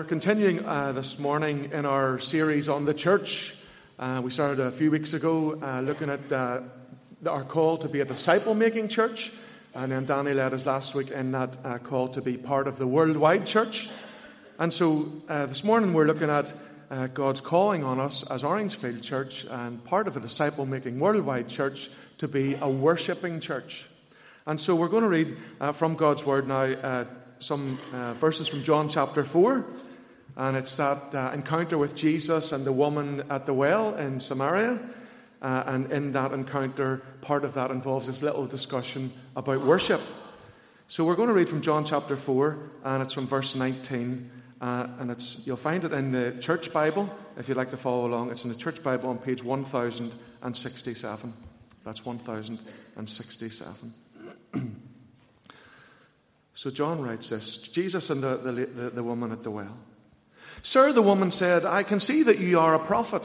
we're continuing uh, this morning in our series on the church. Uh, we started a few weeks ago uh, looking at uh, our call to be a disciple making church. And then Danny led us last week in that uh, call to be part of the worldwide church. And so uh, this morning we're looking at God's calling on us as Orangefield Church and part of a disciple making worldwide church to be a worshipping church. And so we're going to read from God's Word now some uh, verses from John chapter 4. And it's that uh, encounter with Jesus and the woman at the well in Samaria. Uh, and in that encounter, part of that involves this little discussion about worship. So we're going to read from John chapter 4, and it's from verse 19. Uh, and it's, you'll find it in the Church Bible. If you'd like to follow along, it's in the Church Bible on page 1067. That's 1067. So John writes this Jesus and the, the, the, woman at the well. Sir, the woman said, I can see that you are a prophet.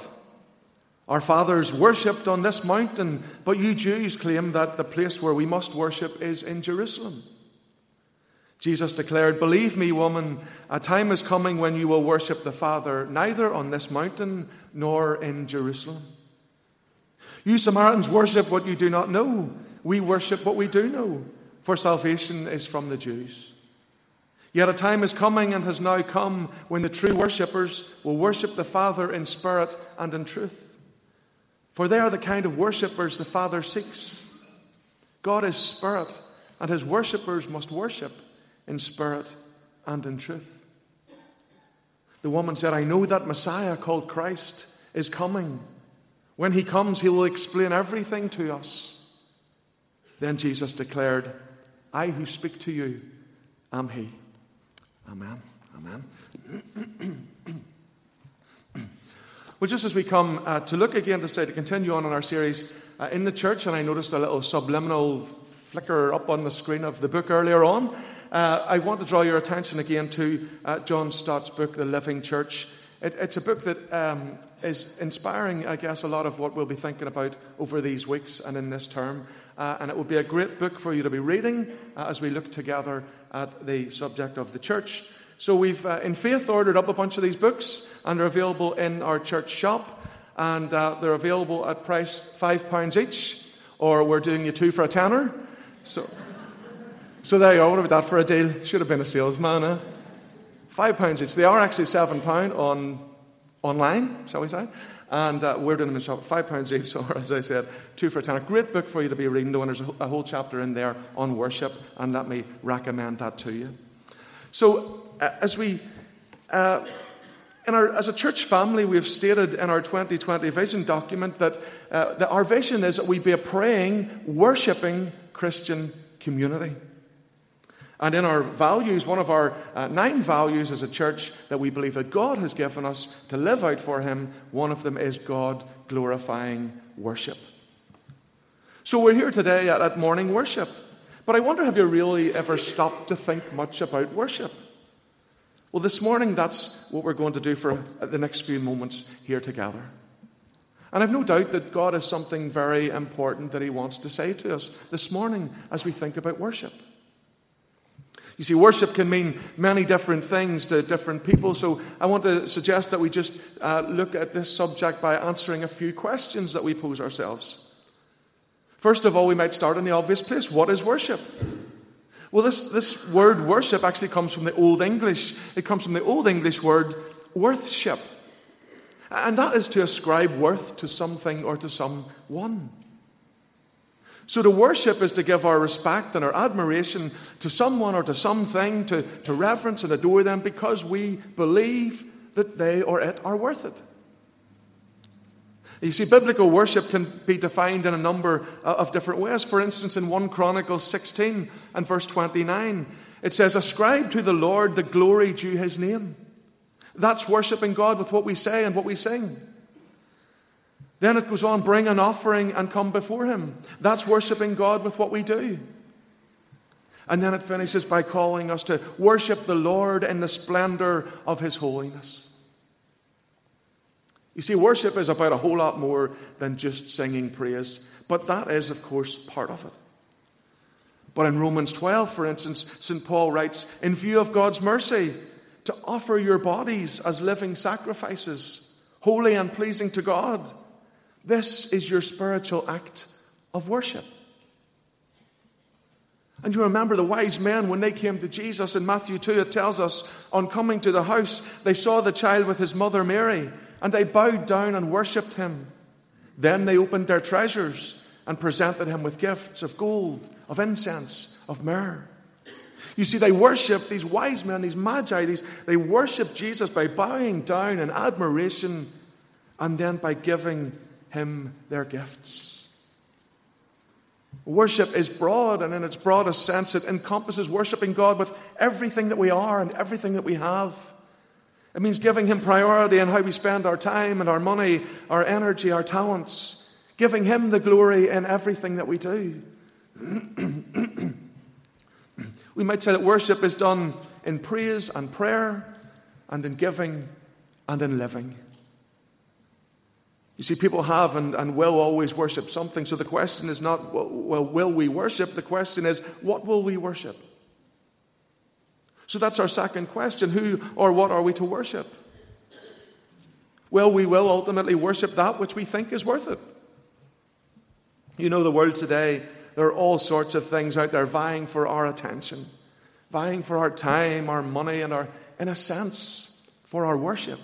Our fathers worshipped on this mountain, but you Jews claim that the place where we must worship is in Jerusalem. Jesus declared, Believe me, woman, a time is coming when you will worship the Father neither on this mountain nor in Jerusalem. You Samaritans worship what you do not know. We worship what we do know for salvation is from the Jews. Yet a time is coming and has now come when the true worshippers will worship the Father in spirit and in truth. For they are the kind of worshippers the Father seeks. God is spirit, and his worshippers must worship in spirit and in truth. The woman said, I know that Messiah called Christ is coming. When he comes, he will explain everything to us. Then Jesus declared, I who speak to you am He. Amen. Amen. well, just as we come uh, to look again to say, to continue on in our series uh, in the church, and I noticed a little subliminal flicker up on the screen of the book earlier on, uh, I want to draw your attention again to uh, John Stott's book, The Living Church. It, it's a book that um, is inspiring, I guess, a lot of what we'll be thinking about over these weeks and in this term. Uh, and it would be a great book for you to be reading uh, as we look together at the subject of the church. So we've, uh, in faith, ordered up a bunch of these books, and they're available in our church shop. And uh, they're available at price £5 each, or we're doing you two for a tenner. So, so there you are. What about that for a deal? Should have been a salesman, eh? £5 each. They are actually £7 on, online, shall we say. And uh, we're doing them in shop, five pounds each, or as I said, two for a tenner. Great book for you to be reading, though, and there's a whole chapter in there on worship, and let me recommend that to you. So, uh, as we, uh, our, as a church family, we've stated in our 2020 vision document that, uh, that our vision is that we be a praying, worshipping Christian community. And in our values, one of our uh, nine values as a church that we believe that God has given us to live out for Him, one of them is God glorifying worship. So we're here today at, at morning worship. But I wonder have you really ever stopped to think much about worship? Well, this morning, that's what we're going to do for the next few moments here together. And I've no doubt that God has something very important that He wants to say to us this morning as we think about worship. You see, worship can mean many different things to different people. So I want to suggest that we just uh, look at this subject by answering a few questions that we pose ourselves. First of all, we might start in the obvious place what is worship? Well, this, this word worship actually comes from the Old English. It comes from the Old English word worthship. And that is to ascribe worth to something or to someone. So to worship is to give our respect and our admiration to someone or to something, to, to reverence and adore them because we believe that they or it are worth it. You see, biblical worship can be defined in a number uh, of different ways. For instance, in 1 Chronicles 16 and verse 29, it says, Ascribe to the Lord the glory due his name. That's worshiping God with what we say and what we sing. Then it goes on, bring an offering and come before Him. That's worshiping God with what we do. And then it finishes by calling us to worship the Lord in the splendor of His holiness. You see, worship is about a whole lot more than just singing praise, but that is, of course, part of it. But in Romans 12, for instance, St. Paul writes, In view of God's mercy, to offer your bodies as living sacrifices, holy and pleasing to God. This is your spiritual act of worship. And you remember the wise men when they came to Jesus in Matthew 2, it tells us, on coming to the house, they saw the child with his mother Mary, and they bowed down and worshipped him. Then they opened their treasures and presented him with gifts of gold, of incense, of myrrh. You see, they worship these wise men, these magi, these, they worship Jesus by bowing down in admiration and then by giving him their gifts. Worship is broad, and in its broadest sense, it encompasses worshiping God with everything that we are and everything that we have. It means giving Him priority in how we spend our time and our money, our energy, our talents, giving Him the glory in everything that we do. we might say that worship is done in praise and prayer, and in giving and in living. You see, people have and, and will always worship something. So the question is not, well, will we worship? The question is, what will we worship? So that's our second question who or what are we to worship? Well, we will ultimately worship that which we think is worth it. You know, the world today, there are all sorts of things out there vying for our attention, vying for our time, our money, and our, in a sense, for our worship.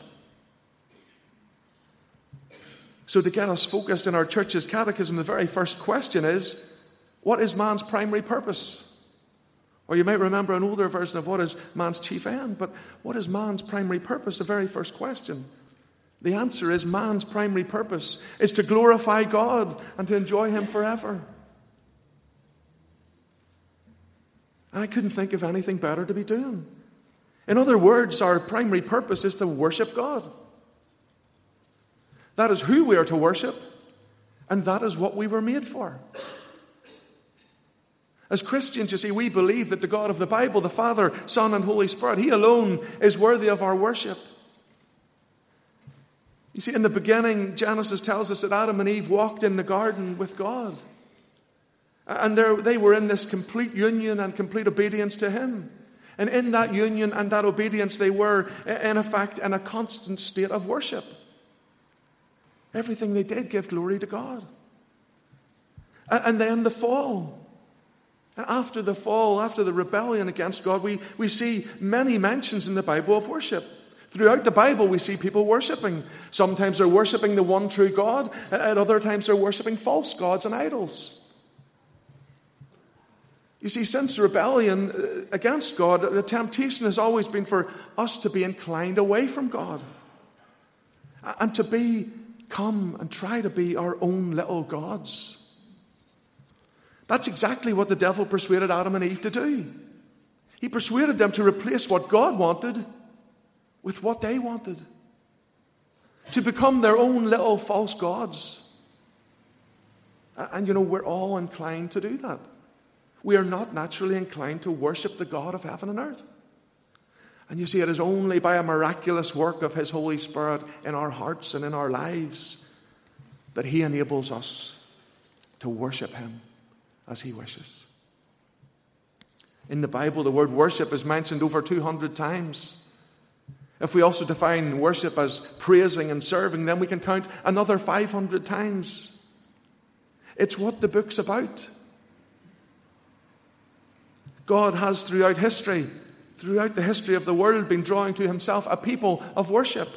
So, to get us focused in our church's catechism, the very first question is what is man's primary purpose? Or you might remember an older version of what is man's chief end, but what is man's primary purpose? The very first question. The answer is man's primary purpose is to glorify God and to enjoy Him forever. I couldn't think of anything better to be doing. In other words, our primary purpose is to worship God. That is who we are to worship, and that is what we were made for. As Christians, you see, we believe that the God of the Bible, the Father, Son, and Holy Spirit, He alone is worthy of our worship. You see, in the beginning, Genesis tells us that Adam and Eve walked in the garden with God. And they were in this complete union and complete obedience to Him. And in that union and that obedience, they were, in effect, in a constant state of worship. Everything they did gave glory to God. And, and then the fall. After the fall, after the rebellion against God, we, we see many mentions in the Bible of worship. Throughout the Bible, we see people worshiping. Sometimes they're worshiping the one true God, at other times they're worshiping false gods and idols. You see, since the rebellion uh, against God, the temptation has always been for us to be inclined away from God and to be come and try to be our own little gods. That's exactly what the devil persuaded Adam and Eve to do. He persuaded them to replace what God wanted with what they wanted, to become their own little false gods. And you know, we're all inclined to do that. We are not naturally inclined to worship the God of heaven and earth. And you see, it is only by a miraculous work of His Holy Spirit in our hearts and in our lives that He enables us to worship Him as He wishes. In the Bible, the word worship is mentioned over 200 times. If we also define worship as praising and serving, then we can count another 500 times. It's what the book's about. God has throughout history throughout the history of the world been drawing to himself a people of worship.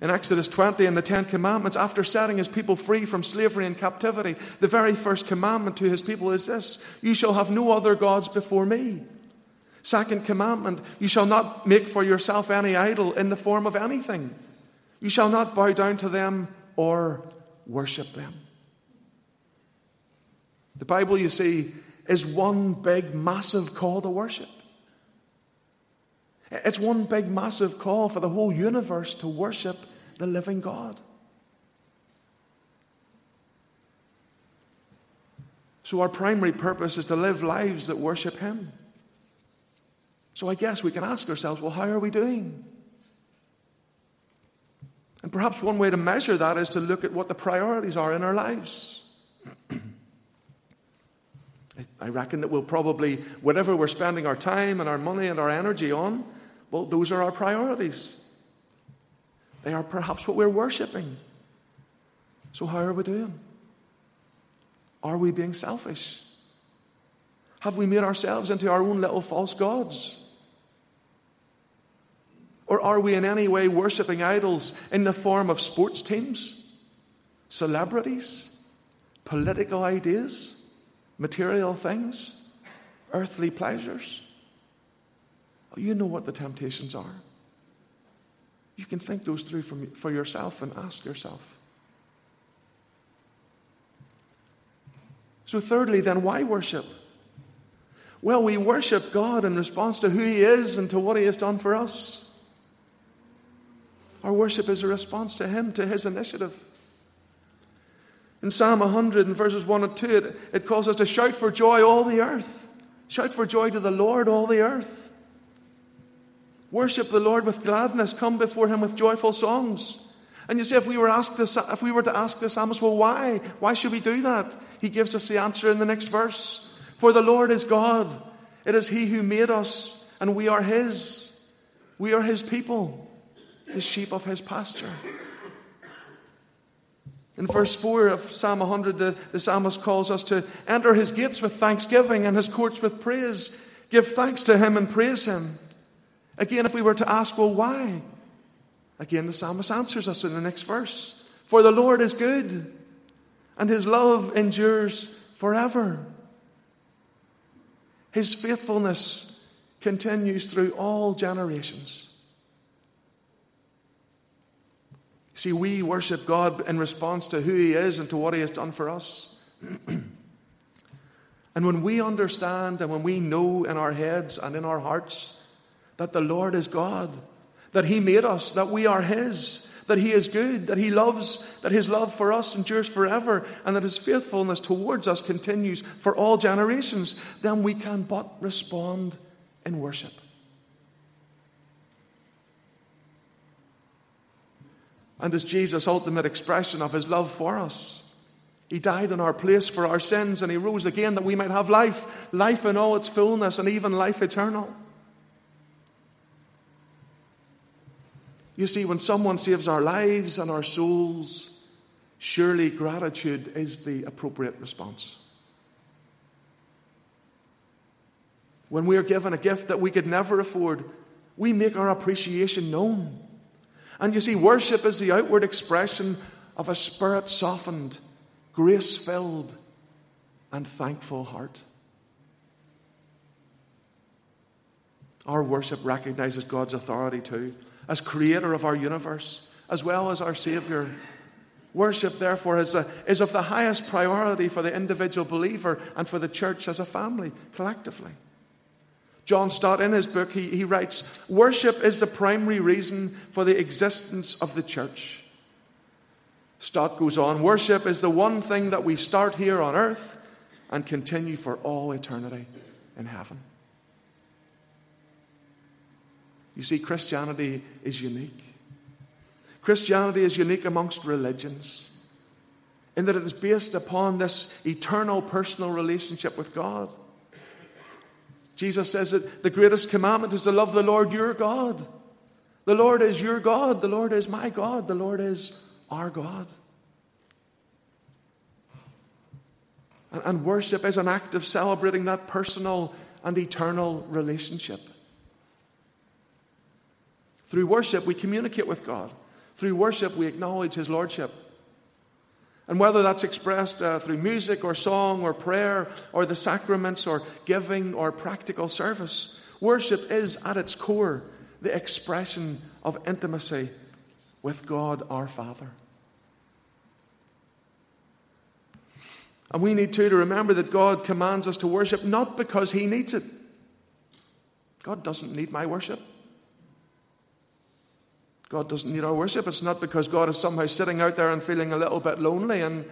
In Exodus 20 and the Ten Commandments, after setting his people free from slavery and captivity, the very first commandment to his people is this You shall have no other gods before me. Second commandment, you shall not make for yourself any idol in the form of anything. You shall not bow down to them or worship them. The Bible, you see, is one big, massive call to worship. It's one big, massive call for the whole universe to worship the living God. So, our primary purpose is to live lives that worship Him. So, I guess we can ask ourselves well, how are we doing? And perhaps one way to measure that is to look at what the priorities are in our lives. I reckon that we'll probably, whatever we're spending our time and our money and our energy on, well, those are our priorities. They are perhaps what we're worshipping. So, how are we doing? Are we being selfish? Have we made ourselves into our own little false gods? Or are we in any way worshipping idols in the form of sports teams, celebrities, political ideas, material things, earthly pleasures? Oh, you know what the temptations are. You can think those through for yourself and ask yourself. So, thirdly, then, why worship? Well, we worship God in response to who He is and to what He has done for us. Our worship is a response to Him, to His initiative. In Psalm 100 and verses 1 and 2, it, it calls us to shout for joy, all the earth. Shout for joy to the Lord, all the earth. Worship the Lord with gladness. Come before Him with joyful songs. And you see, if we were asked this, if we were to ask the psalmist, well, why? Why should we do that? He gives us the answer in the next verse. For the Lord is God. It is He who made us, and we are His. We are His people the sheep of his pasture. In verse 4 of Psalm 100, the, the psalmist calls us to enter his gates with thanksgiving and his courts with praise. Give thanks to him and praise him. Again, if we were to ask, well, why? Again, the psalmist answers us in the next verse For the Lord is good, and his love endures forever. His faithfulness continues through all generations. See, we worship God in response to who He is and to what He has done for us. and when we understand and when we know in our heads and in our hearts that the Lord is God, that He made us, that we are His, that He is good, that He loves, that His love for us endures forever, and that His faithfulness towards us continues for all generations, then we can but respond in worship. And as Jesus' ultimate expression of his love for us. He died in our place for our sins and he rose again that we might have life, life in all its fullness, and even life eternal. You see, when someone saves our lives and our souls, surely gratitude is the appropriate response. When we are given a gift that we could never afford, we make our appreciation known. And you see, worship is the outward expression of a spirit softened, grace filled, and thankful heart. Our worship recognizes God's authority too, as creator of our universe, as well as our Savior. Worship, therefore, is, a, is of the highest priority for the individual believer and for the church as a family, collectively. John Stott, in his book, he, he writes Worship is the primary reason for the existence of the church. Stott goes on Worship is the one thing that we start here on earth and continue for all eternity in heaven. You see, Christianity is unique. Christianity is unique amongst religions in that it is based upon this eternal personal relationship with God. Jesus says that the greatest commandment is to love the Lord your God. The Lord is your God. The Lord is my God. The Lord is our God. And, and worship is an act of celebrating that personal and eternal relationship. Through worship, we communicate with God. Through worship, we acknowledge His Lordship. And whether that's expressed uh, through music or song or prayer or the sacraments or giving or practical service, worship is at its core the expression of intimacy with God our Father. And we need too to remember that God commands us to worship not because He needs it. God doesn't need my worship. God doesn't need our worship. It's not because God is somehow sitting out there and feeling a little bit lonely and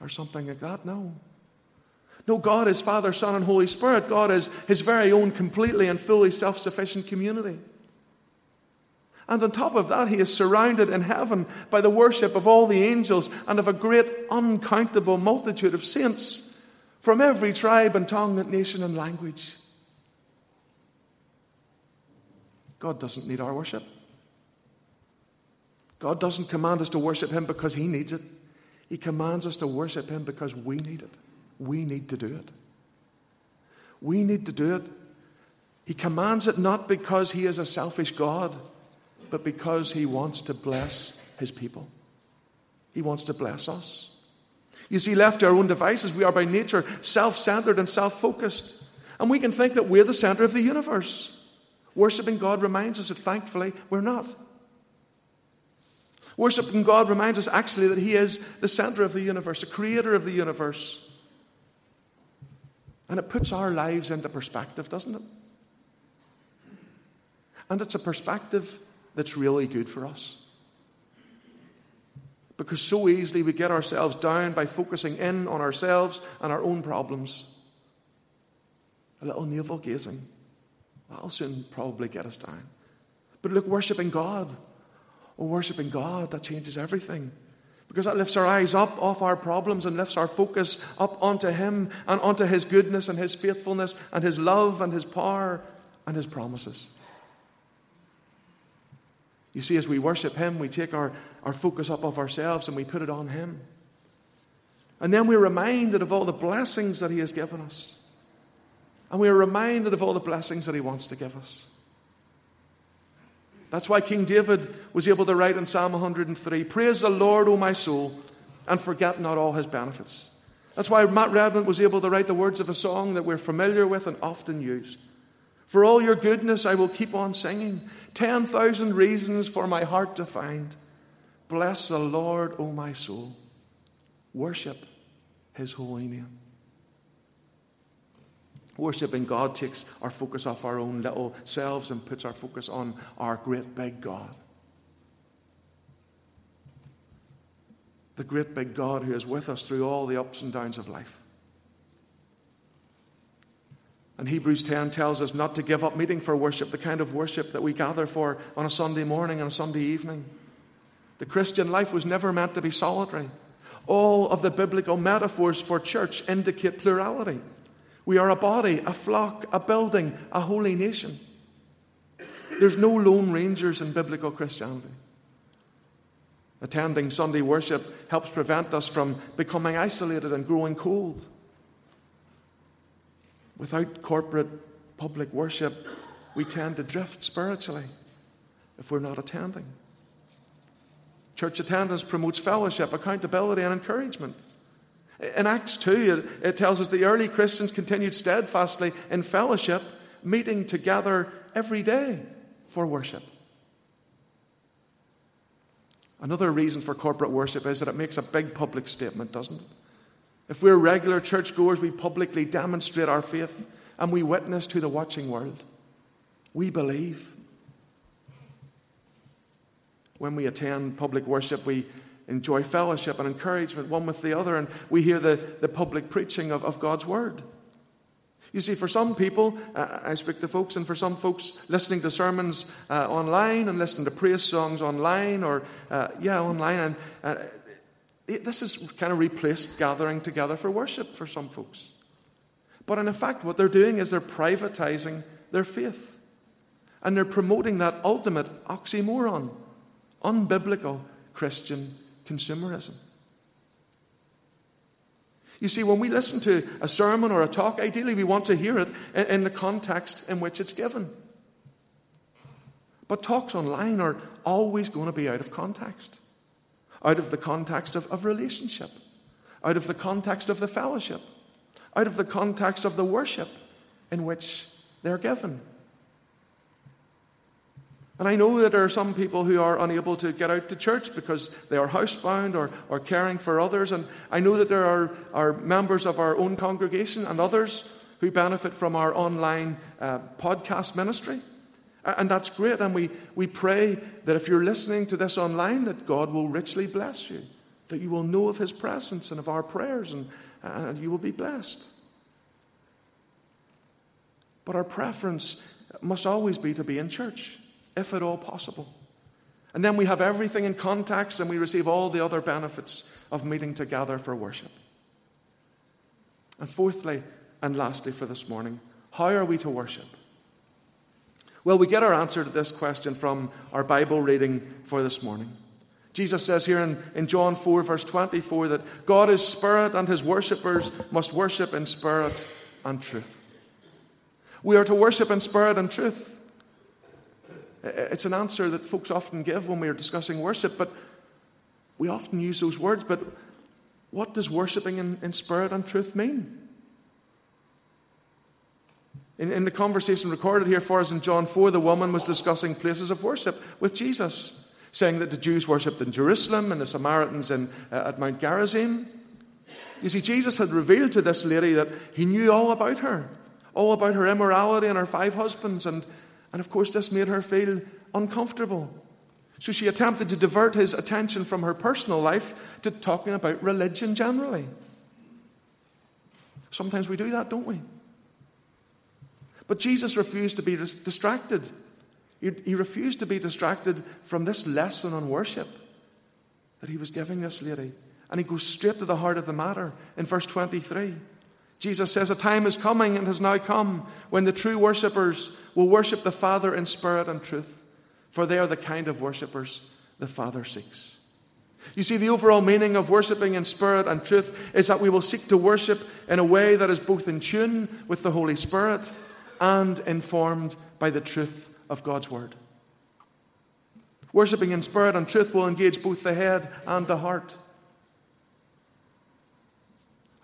or something like that. No. No, God is Father, Son, and Holy Spirit. God is his very own completely and fully self sufficient community. And on top of that, he is surrounded in heaven by the worship of all the angels and of a great uncountable multitude of saints from every tribe and tongue and nation and language. God doesn't need our worship. God doesn't command us to worship Him because He needs it. He commands us to worship Him because we need it. We need to do it. We need to do it. He commands it not because He is a selfish God, but because He wants to bless His people. He wants to bless us. You see, left to our own devices, we are by nature self centered and self focused. And we can think that we're the center of the universe. Worshipping God reminds us that thankfully we're not. Worshipping God reminds us actually that He is the center of the universe, the creator of the universe. And it puts our lives into perspective, doesn't it? And it's a perspective that's really good for us. Because so easily we get ourselves down by focusing in on ourselves and our own problems. A little navel gazing. That'll soon probably get us down. But look, worshipping God. Worshipping God, that changes everything. Because that lifts our eyes up off our problems and lifts our focus up onto Him and onto His goodness and His faithfulness and His love and His power and His promises. You see, as we worship Him, we take our, our focus up off ourselves and we put it on Him. And then we're reminded of all the blessings that He has given us. And we are reminded of all the blessings that He wants to give us. That's why King David was able to write in Psalm 103 Praise the Lord, O my soul, and forget not all his benefits. That's why Matt Redman was able to write the words of a song that we're familiar with and often use. For all your goodness, I will keep on singing. 10,000 reasons for my heart to find. Bless the Lord, O my soul. Worship his holy name. Worshipping God takes our focus off our own little selves and puts our focus on our great big God. The great big God who is with us through all the ups and downs of life. And Hebrews 10 tells us not to give up meeting for worship, the kind of worship that we gather for on a Sunday morning and a Sunday evening. The Christian life was never meant to be solitary. All of the biblical metaphors for church indicate plurality. We are a body, a flock, a building, a holy nation. There's no lone rangers in biblical Christianity. Attending Sunday worship helps prevent us from becoming isolated and growing cold. Without corporate public worship, we tend to drift spiritually if we're not attending. Church attendance promotes fellowship, accountability, and encouragement. In Acts 2, it, tells us the early Christians continued steadfastly in fellowship, meeting together every day for worship. Another reason for corporate worship is that it makes a big public statement, doesn't it? If we're regular churchgoers, we publicly demonstrate our faith and we witness to the watching world. We believe. When we attend public worship, we enjoy fellowship and encouragement one with the other, and we hear the, the public preaching of, of God's word. You see, for some people, uh, I speak to folks, and for some folks listening to sermons uh, online and listening to praise songs online, or, uh, yeah, online, and uh, this is kind of replaced gathering together for worship for some folks. But in effect, what they're doing is they're privatizing their faith. And they're promoting that ultimate oxymoron, unbiblical Christian consumerism. You see, when we listen to a sermon or a talk, ideally we want to hear it in the context in which it's given. But talks online are always going to be out of context, out of the context of, of relationship, out of the context of the fellowship, out of the context of the worship in which they're given. And I know that there are some people who are unable to get out to church because they are housebound or, or caring for others. And I know that there are, are members of our own congregation and others who benefit from our online uh, podcast ministry. And that's great. And we, we pray that if you're listening to this online, that God will richly bless you, that you will know of His presence and of our prayers, and, and you will be blessed. But our preference must always be to be in church if at all possible. And then we have everything in context and we receive all the other benefits of meeting together for worship. And fourthly and lastly for this morning, how are we to worship? Well, we get our answer to this question from our Bible reading for this morning. Jesus says here in, in John 4, verse 24, that God is spirit and his worshippers must worship in spirit and truth. We are to worship in spirit and truth. It's an answer that folks often give when we are discussing worship, but we often use those words. But what does worshipping in, in spirit and truth mean? In, in the conversation recorded here for us in John 4, the woman was discussing places of worship with Jesus saying that the Jews worshipped in Jerusalem and the Samaritans in, uh, at Mount Gerizim. You see, Jesus had revealed to this lady that he knew all about her, all about her immorality and her five husbands, and, and of course, this made her feel uncomfortable. So she attempted to divert his attention from her personal life to talking about religion generally. Sometimes we do that, don't we? But Jesus refused to be distracted. He, refused to be distracted from this lesson on worship that he was giving this lady. And he goes straight to the heart of the matter in verse 23. Jesus says, A time is coming and has now come when the true worshippers will worship the Father in spirit and truth, for they are the kind of worshippers the Father seeks. You see, the overall meaning of worshipping in spirit and truth is that we will seek to worship in a way that is both in tune with the Holy Spirit and informed by the truth of God's Word. Worshipping in spirit and truth will engage both the head and the heart,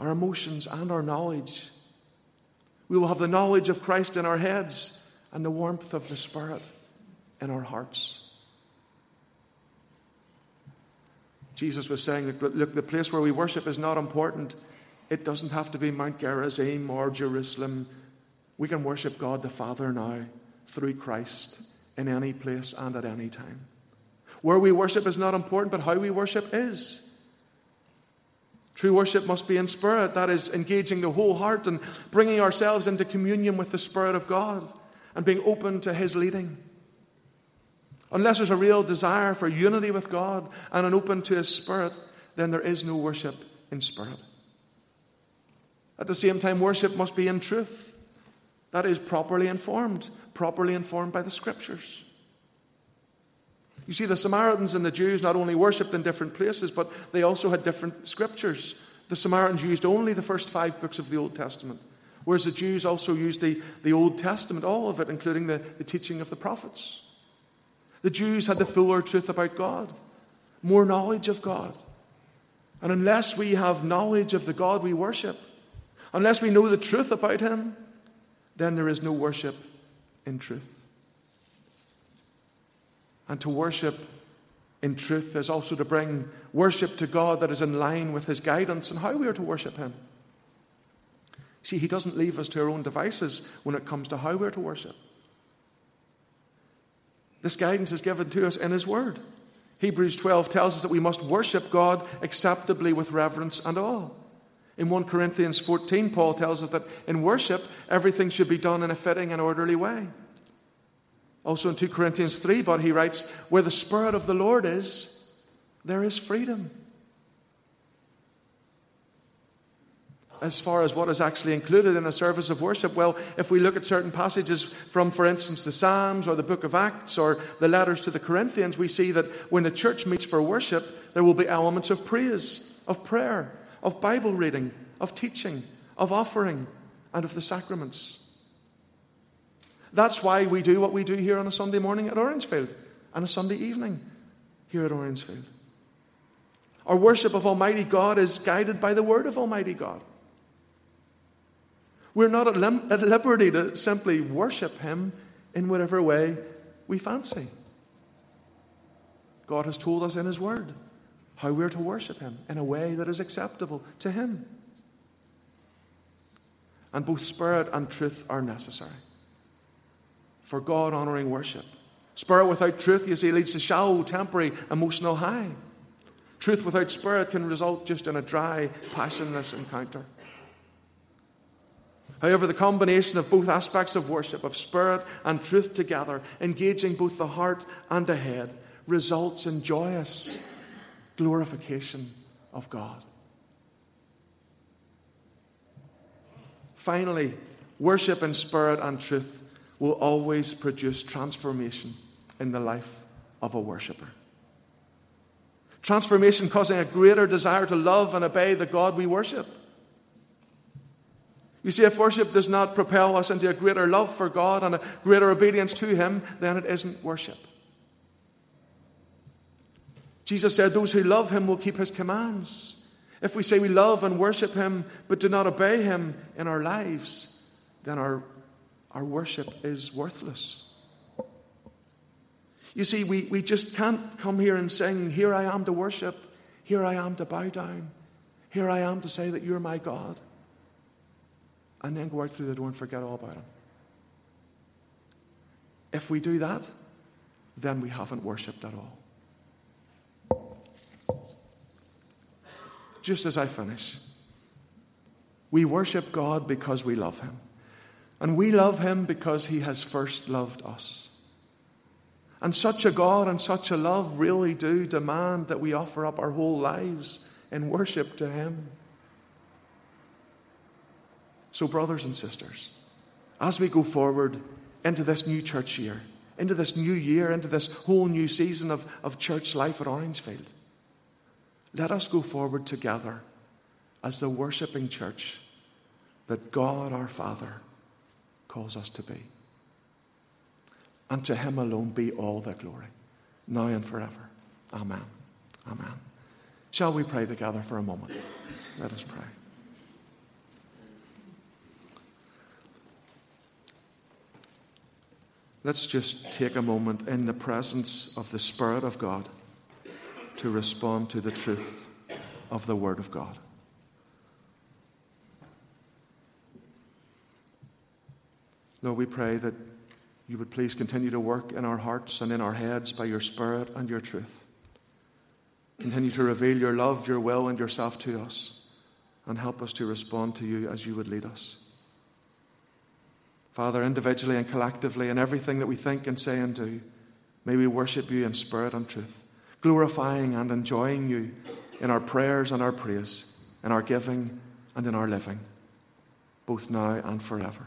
our emotions and our knowledge. We will have the knowledge of Christ in our heads and the warmth of the Spirit in our hearts. Jesus was saying, look, the place where we worship is not important. It doesn't have to be Mount Gerizim or Jerusalem. We can worship God the Father now through Christ in any place and at any time. Where we worship is not important, but how we worship is. True worship must be in spirit, that is, engaging the whole heart and bringing ourselves into communion with the Spirit of God and being open to His leading. Unless there's a real desire for unity with God and an open to His Spirit, then there is no worship in spirit. At the same time, worship must be in truth, that is, properly informed properly informed by the scriptures. You see, the Samaritans and the Jews not only worshipped in different places, but they also had different scriptures. The Samaritans used only the first five books of the Old Testament, whereas the Jews also used the, the Old Testament, all of it, including the, the teaching of the prophets. The Jews had the fuller truth about God, more knowledge of God. And unless we have knowledge of the God we worship, unless we know the truth about Him, then there is no worship in truth. And to worship in truth is also to bring worship to God that is in line with His guidance and how we are to worship Him. See, He doesn't leave us to our own devices when it comes to how we're to worship. This guidance is given to us in His Word. Hebrews 12 tells us that we must worship God acceptably with reverence and awe. In 1 Corinthians 14, Paul tells us that in worship, everything should be done in a fitting and orderly way. Also in 2 Corinthians 3, but he writes, Where the Spirit of the Lord is, there is freedom. As far as what is actually included in a service of worship, well, if we look at certain passages from, for instance, the Psalms or the book of Acts or the letters to the Corinthians, we see that when the church meets for worship, there will be elements of praise, of prayer, of Bible reading, of teaching, of offering, and of the sacraments. That's why we do what we do here on a Sunday morning at Orangefield and a Sunday evening here at Orangefield. Our worship of Almighty God is guided by the Word of Almighty God. We're not at, lim- at liberty to simply worship Him in whatever way we fancy. God has told us in His Word how we're to worship Him in a way that is acceptable to Him. And both spirit and truth are necessary for God honoring worship. Spirit without truth, you see, leads to shallow, temporary, emotional high. Truth without spirit can result just in a dry, passionless encounter. However, the combination of both aspects of worship, of spirit and truth together, engaging both the heart and the head, results in joyous glorification of God. finally, worship in spirit and truth will always produce transformation in the life of a worshiper. Transformation causing a greater desire to love and obey the God we worship. You see, if worship does not propel us into a greater love for God and a greater obedience to Him, then it isn't worship. Jesus said, Those who love Him will keep His commands. If we say we love and worship Him but do not obey Him in our lives, then our, our worship is worthless. You see, we, we just can't come here and sing, Here I am to worship, here I am to bow down, here I am to say that you're my God, and then go out through the door and forget all about Him. If we do that, then we haven't worshipped at all. Just as I finish, we worship God because we love Him. And we love Him because He has first loved us. And such a God and such a love really do demand that we offer up our whole lives in worship to Him. So, brothers and sisters, as we go forward into this new church year, into this new year, into this whole new season of, of church life at Orangefield, let us go forward together as the worshipping church that God our Father calls us to be and to him alone be all the glory, now and forever. Amen. Amen. Shall we pray together for a moment? Let us pray. Let's just take a moment in the presence of the Spirit of God to respond to the truth of the Word of God. Lord, we pray that you would please continue to work in our hearts and in our heads by your Spirit and your truth. Continue to reveal your love, your will, and yourself to us, and help us to respond to you as you would lead us. Father, individually and collectively, in everything that we think and say and do, may we worship you in spirit and truth, glorifying and enjoying you in our prayers and our praise, in our giving and in our living, both now and forever.